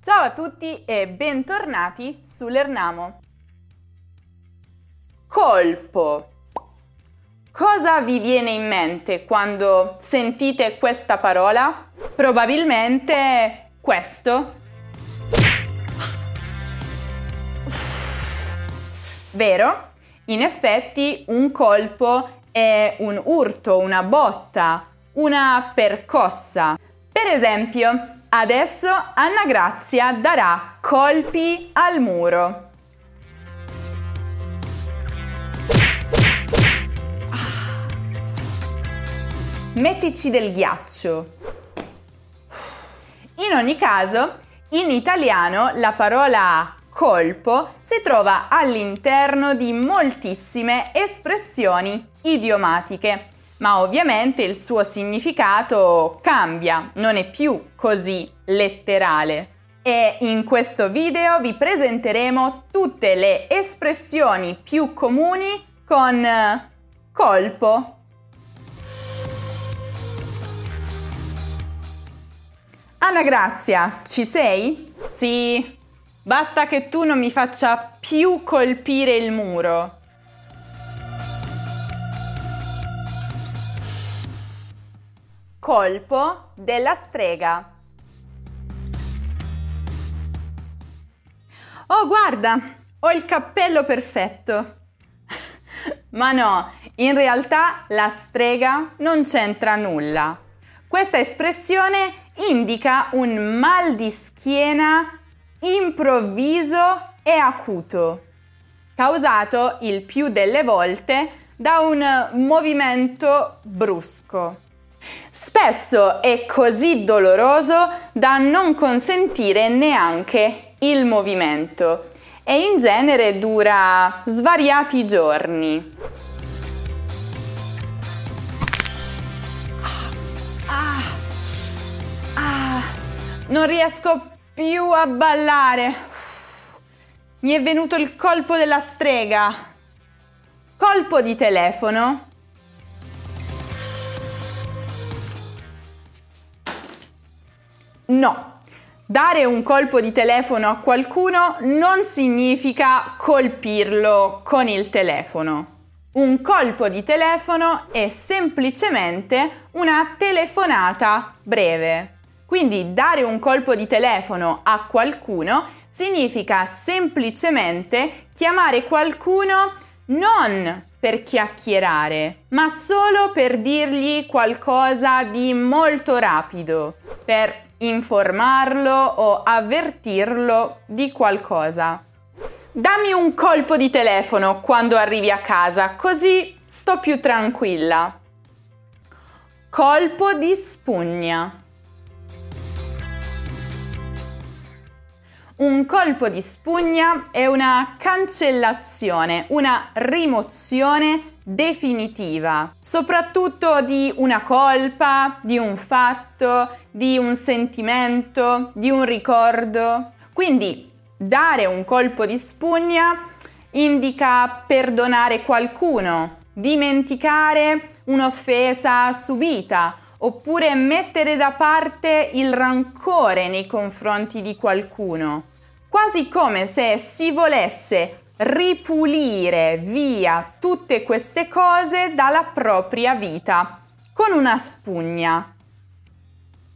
Ciao a tutti e bentornati sull'Ernamo. Colpo. Cosa vi viene in mente quando sentite questa parola? Probabilmente questo. Vero? In effetti un colpo è un urto, una botta, una percossa. Per esempio, Adesso Anna Grazia darà colpi al muro. Mettici del ghiaccio. In ogni caso, in italiano la parola colpo si trova all'interno di moltissime espressioni idiomatiche ma ovviamente il suo significato cambia, non è più così letterale. E in questo video vi presenteremo tutte le espressioni più comuni con colpo. Anna Grazia, ci sei? Sì. Basta che tu non mi faccia più colpire il muro. Colpo della strega. Oh, guarda, ho il cappello perfetto. Ma no, in realtà la strega non c'entra nulla. Questa espressione indica un mal di schiena improvviso e acuto, causato il più delle volte da un movimento brusco. Spesso è così doloroso da non consentire neanche il movimento e in genere dura svariati giorni. Ah, ah, non riesco più a ballare. Mi è venuto il colpo della strega. Colpo di telefono No, dare un colpo di telefono a qualcuno non significa colpirlo con il telefono. Un colpo di telefono è semplicemente una telefonata breve. Quindi dare un colpo di telefono a qualcuno significa semplicemente chiamare qualcuno non per chiacchierare, ma solo per dirgli qualcosa di molto rapido, per informarlo o avvertirlo di qualcosa. Dammi un colpo di telefono quando arrivi a casa, così sto più tranquilla. Colpo di spugna. Un colpo di spugna è una cancellazione, una rimozione definitiva, soprattutto di una colpa, di un fatto, di un sentimento, di un ricordo. Quindi dare un colpo di spugna indica perdonare qualcuno, dimenticare un'offesa subita oppure mettere da parte il rancore nei confronti di qualcuno, quasi come se si volesse ripulire via tutte queste cose dalla propria vita con una spugna,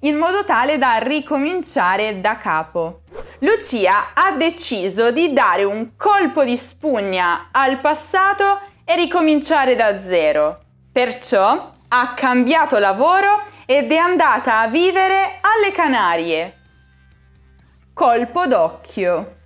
in modo tale da ricominciare da capo. Lucia ha deciso di dare un colpo di spugna al passato e ricominciare da zero. Perciò ha cambiato lavoro ed è andata a vivere alle Canarie. Colpo d'occhio.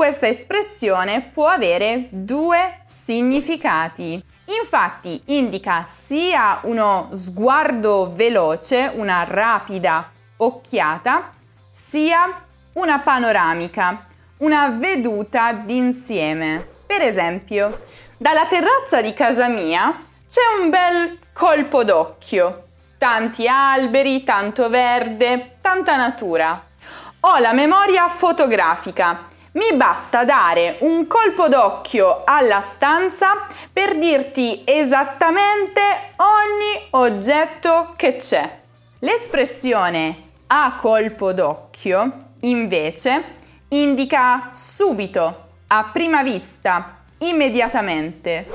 Questa espressione può avere due significati. Infatti indica sia uno sguardo veloce, una rapida occhiata, sia una panoramica, una veduta d'insieme. Per esempio, dalla terrazza di casa mia c'è un bel colpo d'occhio. Tanti alberi, tanto verde, tanta natura. Ho la memoria fotografica mi basta dare un colpo d'occhio alla stanza per dirti esattamente ogni oggetto che c'è. L'espressione a colpo d'occhio, invece, indica subito, a prima vista, immediatamente.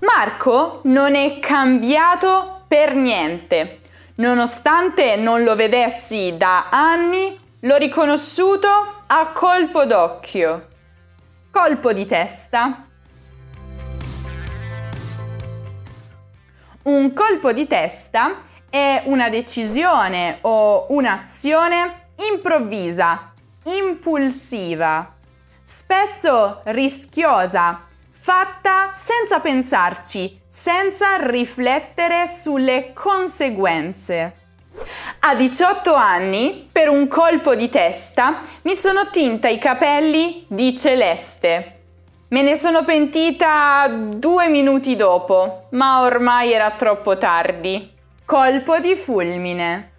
Marco non è cambiato per niente. Nonostante non lo vedessi da anni, l'ho riconosciuto a colpo d'occhio. Colpo di testa. Un colpo di testa è una decisione o un'azione improvvisa, impulsiva, spesso rischiosa, fatta senza pensarci, senza riflettere sulle conseguenze. A 18 anni, per un colpo di testa, mi sono tinta i capelli di celeste. Me ne sono pentita due minuti dopo, ma ormai era troppo tardi. Colpo di fulmine.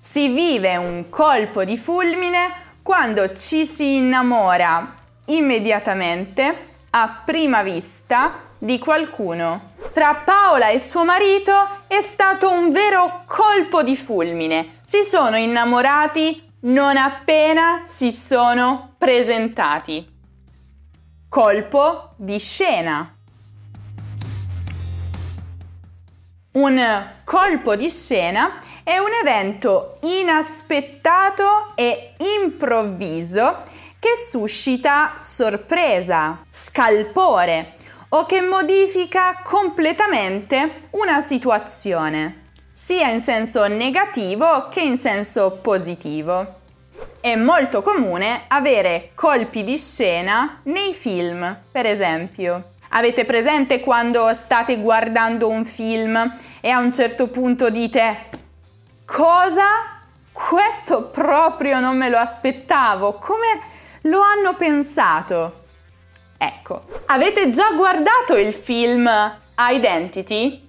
Si vive un colpo di fulmine quando ci si innamora immediatamente, a prima vista, di qualcuno. Tra Paola e suo marito è stato un vero colpo di fulmine. Si sono innamorati non appena si sono presentati. Colpo di scena. Un colpo di scena è un evento inaspettato e improvviso che suscita sorpresa, scalpore o che modifica completamente una situazione, sia in senso negativo che in senso positivo. È molto comune avere colpi di scena nei film, per esempio. Avete presente quando state guardando un film e a un certo punto dite cosa? Questo proprio non me lo aspettavo, come lo hanno pensato? Ecco, avete già guardato il film Identity?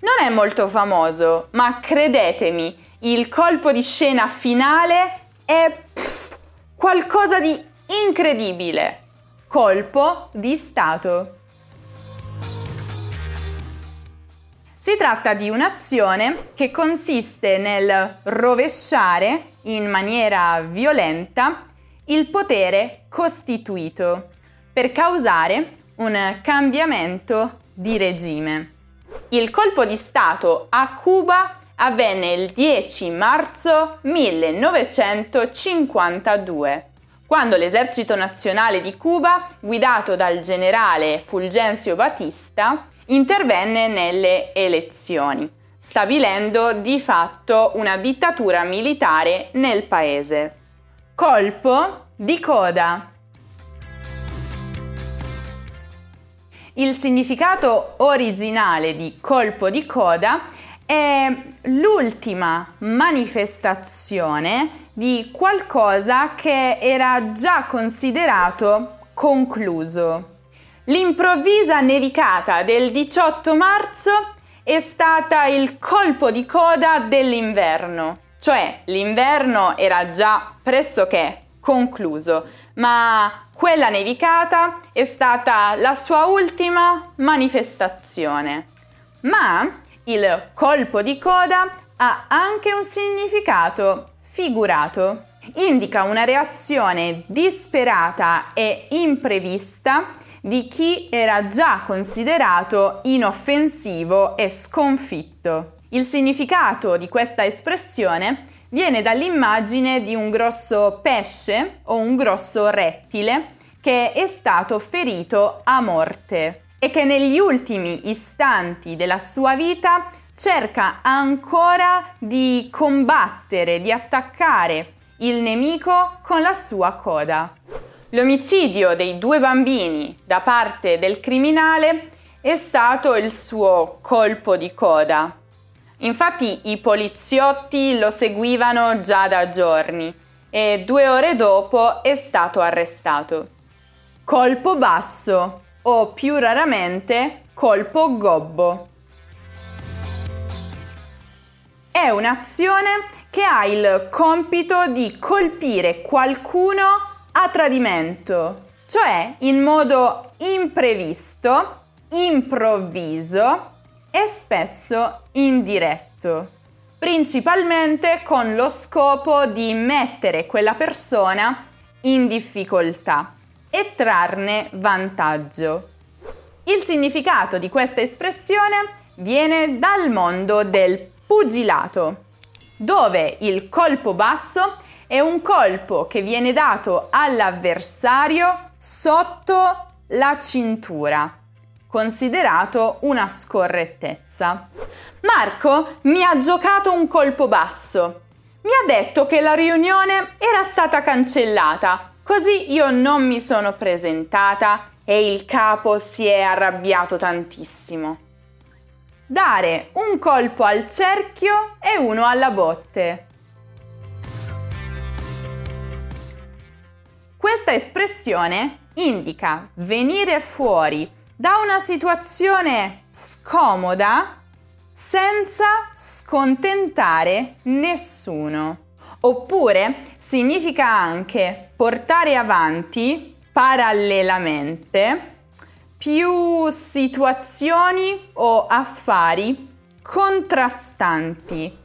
Non è molto famoso, ma credetemi, il colpo di scena finale è pff, qualcosa di incredibile colpo di Stato. Si tratta di un'azione che consiste nel rovesciare in maniera violenta il potere costituito per causare un cambiamento di regime. Il colpo di Stato a Cuba avvenne il 10 marzo 1952 quando l'esercito nazionale di Cuba, guidato dal generale Fulgencio Batista, intervenne nelle elezioni, stabilendo di fatto una dittatura militare nel paese. Colpo di coda. Il significato originale di colpo di coda è l'ultima manifestazione di qualcosa che era già considerato concluso. L'improvvisa nevicata del 18 marzo è stata il colpo di coda dell'inverno, cioè l'inverno era già pressoché concluso, ma quella nevicata è stata la sua ultima manifestazione. Ma il colpo di coda ha anche un significato figurato. Indica una reazione disperata e imprevista di chi era già considerato inoffensivo e sconfitto. Il significato di questa espressione viene dall'immagine di un grosso pesce o un grosso rettile che è stato ferito a morte e che negli ultimi istanti della sua vita cerca ancora di combattere, di attaccare il nemico con la sua coda. L'omicidio dei due bambini da parte del criminale è stato il suo colpo di coda. Infatti i poliziotti lo seguivano già da giorni e due ore dopo è stato arrestato. Colpo basso o più raramente colpo gobbo. È un'azione che ha il compito di colpire qualcuno a tradimento, cioè in modo imprevisto, improvviso e spesso indiretto, principalmente con lo scopo di mettere quella persona in difficoltà e trarne vantaggio. Il significato di questa espressione viene dal mondo del pugilato, dove il colpo basso è un colpo che viene dato all'avversario sotto la cintura, considerato una scorrettezza. Marco mi ha giocato un colpo basso. Mi ha detto che la riunione era stata cancellata, così io non mi sono presentata e il capo si è arrabbiato tantissimo. Dare un colpo al cerchio e uno alla botte. Questa espressione indica venire fuori da una situazione scomoda senza scontentare nessuno. Oppure significa anche portare avanti parallelamente più situazioni o affari contrastanti.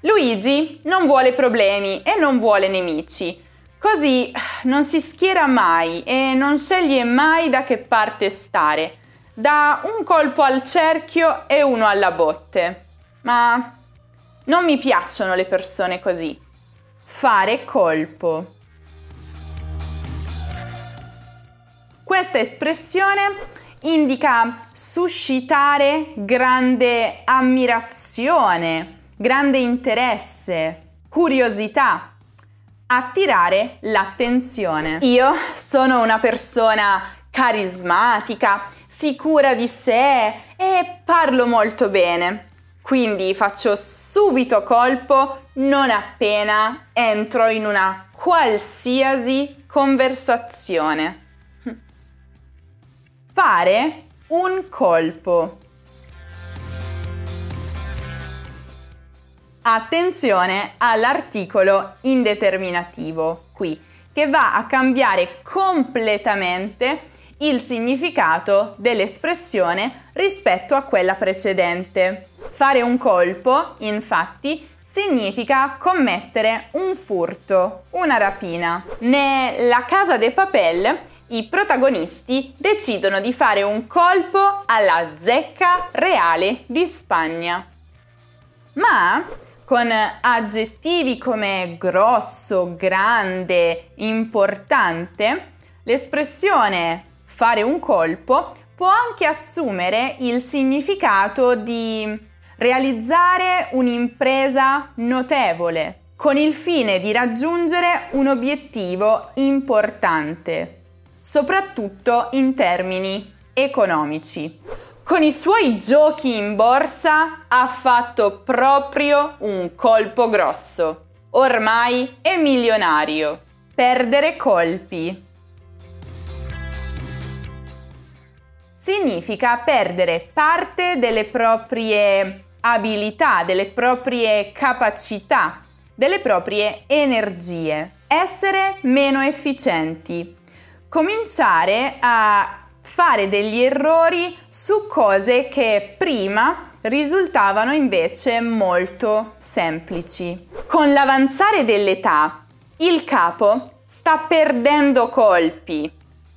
Luigi non vuole problemi e non vuole nemici, così non si schiera mai e non sceglie mai da che parte stare. Da un colpo al cerchio e uno alla botte. Ma non mi piacciono le persone così. Fare colpo. Questa espressione indica suscitare grande ammirazione, grande interesse, curiosità, attirare l'attenzione. Io sono una persona carismatica, sicura di sé e parlo molto bene. Quindi faccio subito colpo non appena entro in una qualsiasi conversazione. Fare un colpo. Attenzione all'articolo indeterminativo qui, che va a cambiare completamente il significato dell'espressione rispetto a quella precedente. Fare un colpo, infatti, significa commettere un furto, una rapina. Nella Casa de Papel i protagonisti decidono di fare un colpo alla zecca reale di Spagna. Ma con aggettivi come grosso, grande, importante, l'espressione fare un colpo può anche assumere il significato di realizzare un'impresa notevole con il fine di raggiungere un obiettivo importante soprattutto in termini economici. Con i suoi giochi in borsa ha fatto proprio un colpo grosso. Ormai è milionario. Perdere colpi. Significa perdere parte delle proprie abilità, delle proprie capacità, delle proprie energie. Essere meno efficienti, cominciare a fare degli errori su cose che prima risultavano invece molto semplici. Con l'avanzare dell'età, il capo sta perdendo colpi.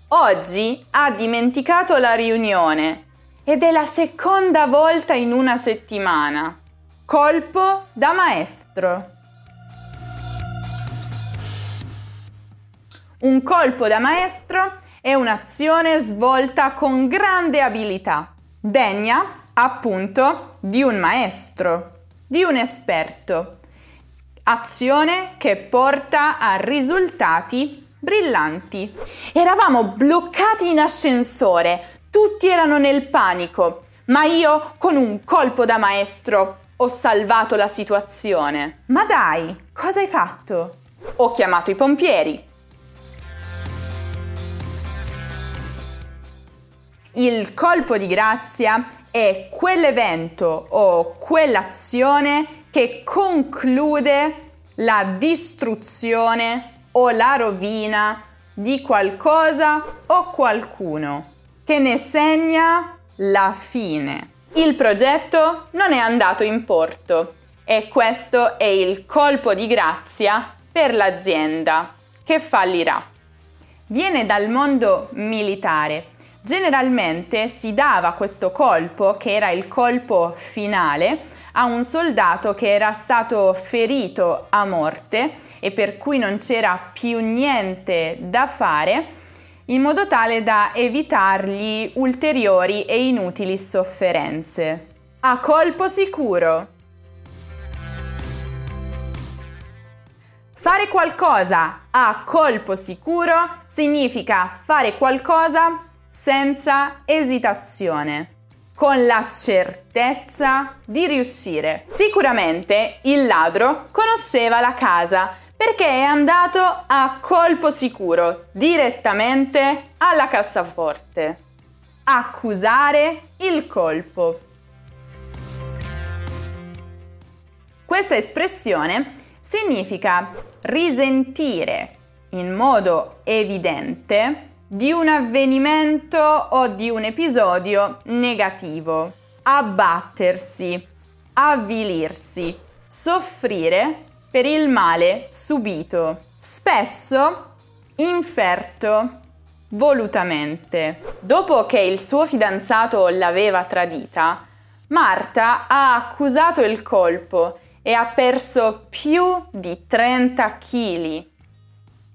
Oggi ha dimenticato la riunione ed è la seconda volta in una settimana. Colpo da maestro. Un colpo da maestro è un'azione svolta con grande abilità, degna appunto di un maestro, di un esperto. Azione che porta a risultati brillanti. Eravamo bloccati in ascensore, tutti erano nel panico, ma io con un colpo da maestro ho salvato la situazione. Ma dai, cosa hai fatto? Ho chiamato i pompieri, il colpo di grazia è quell'evento o quell'azione che conclude la distruzione o la rovina di qualcosa o qualcuno, che ne segna la fine. Il progetto non è andato in porto e questo è il colpo di grazia per l'azienda che fallirà. Viene dal mondo militare. Generalmente si dava questo colpo, che era il colpo finale, a un soldato che era stato ferito a morte e per cui non c'era più niente da fare, in modo tale da evitargli ulteriori e inutili sofferenze. A colpo sicuro! Fare qualcosa a colpo sicuro significa fare qualcosa senza esitazione con la certezza di riuscire. Sicuramente il ladro conosceva la casa perché è andato a colpo sicuro direttamente alla cassaforte. Accusare il colpo. Questa espressione significa risentire in modo evidente di un avvenimento o di un episodio negativo, abbattersi, avvilirsi, soffrire per il male subito, spesso inferto volutamente. Dopo che il suo fidanzato l'aveva tradita, Marta ha accusato il colpo e ha perso più di 30 kg.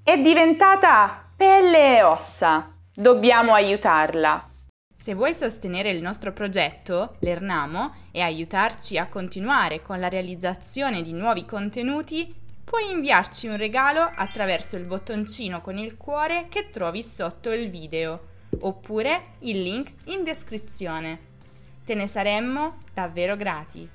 È diventata pelle e ossa. Dobbiamo aiutarla. Se vuoi sostenere il nostro progetto, l'Ernamo, e aiutarci a continuare con la realizzazione di nuovi contenuti, puoi inviarci un regalo attraverso il bottoncino con il cuore che trovi sotto il video, oppure il link in descrizione. Te ne saremmo davvero grati.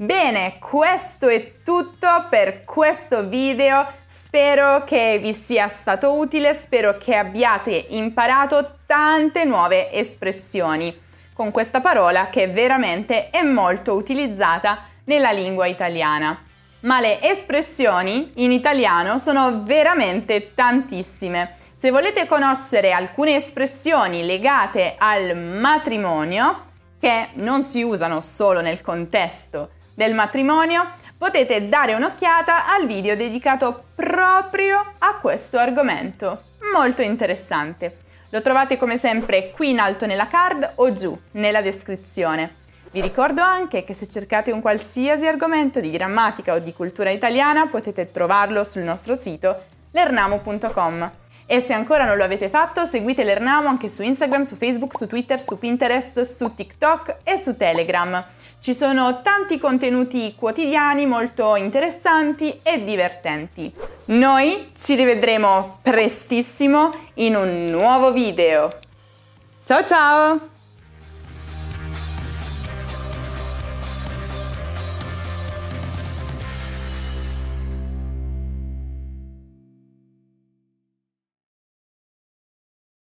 Bene, questo è tutto per questo video. Spero che vi sia stato utile, spero che abbiate imparato tante nuove espressioni con questa parola che veramente è molto utilizzata nella lingua italiana. Ma le espressioni in italiano sono veramente tantissime. Se volete conoscere alcune espressioni legate al matrimonio, che non si usano solo nel contesto del matrimonio, potete dare un'occhiata al video dedicato proprio a questo argomento. Molto interessante. Lo trovate come sempre qui in alto nella card o giù nella descrizione. Vi ricordo anche che se cercate un qualsiasi argomento di grammatica o di cultura italiana potete trovarlo sul nostro sito lernamo.com. E se ancora non lo avete fatto, seguite l'Ernamo anche su Instagram, su Facebook, su Twitter, su Pinterest, su TikTok e su Telegram. Ci sono tanti contenuti quotidiani molto interessanti e divertenti. Noi ci rivedremo prestissimo in un nuovo video. Ciao ciao!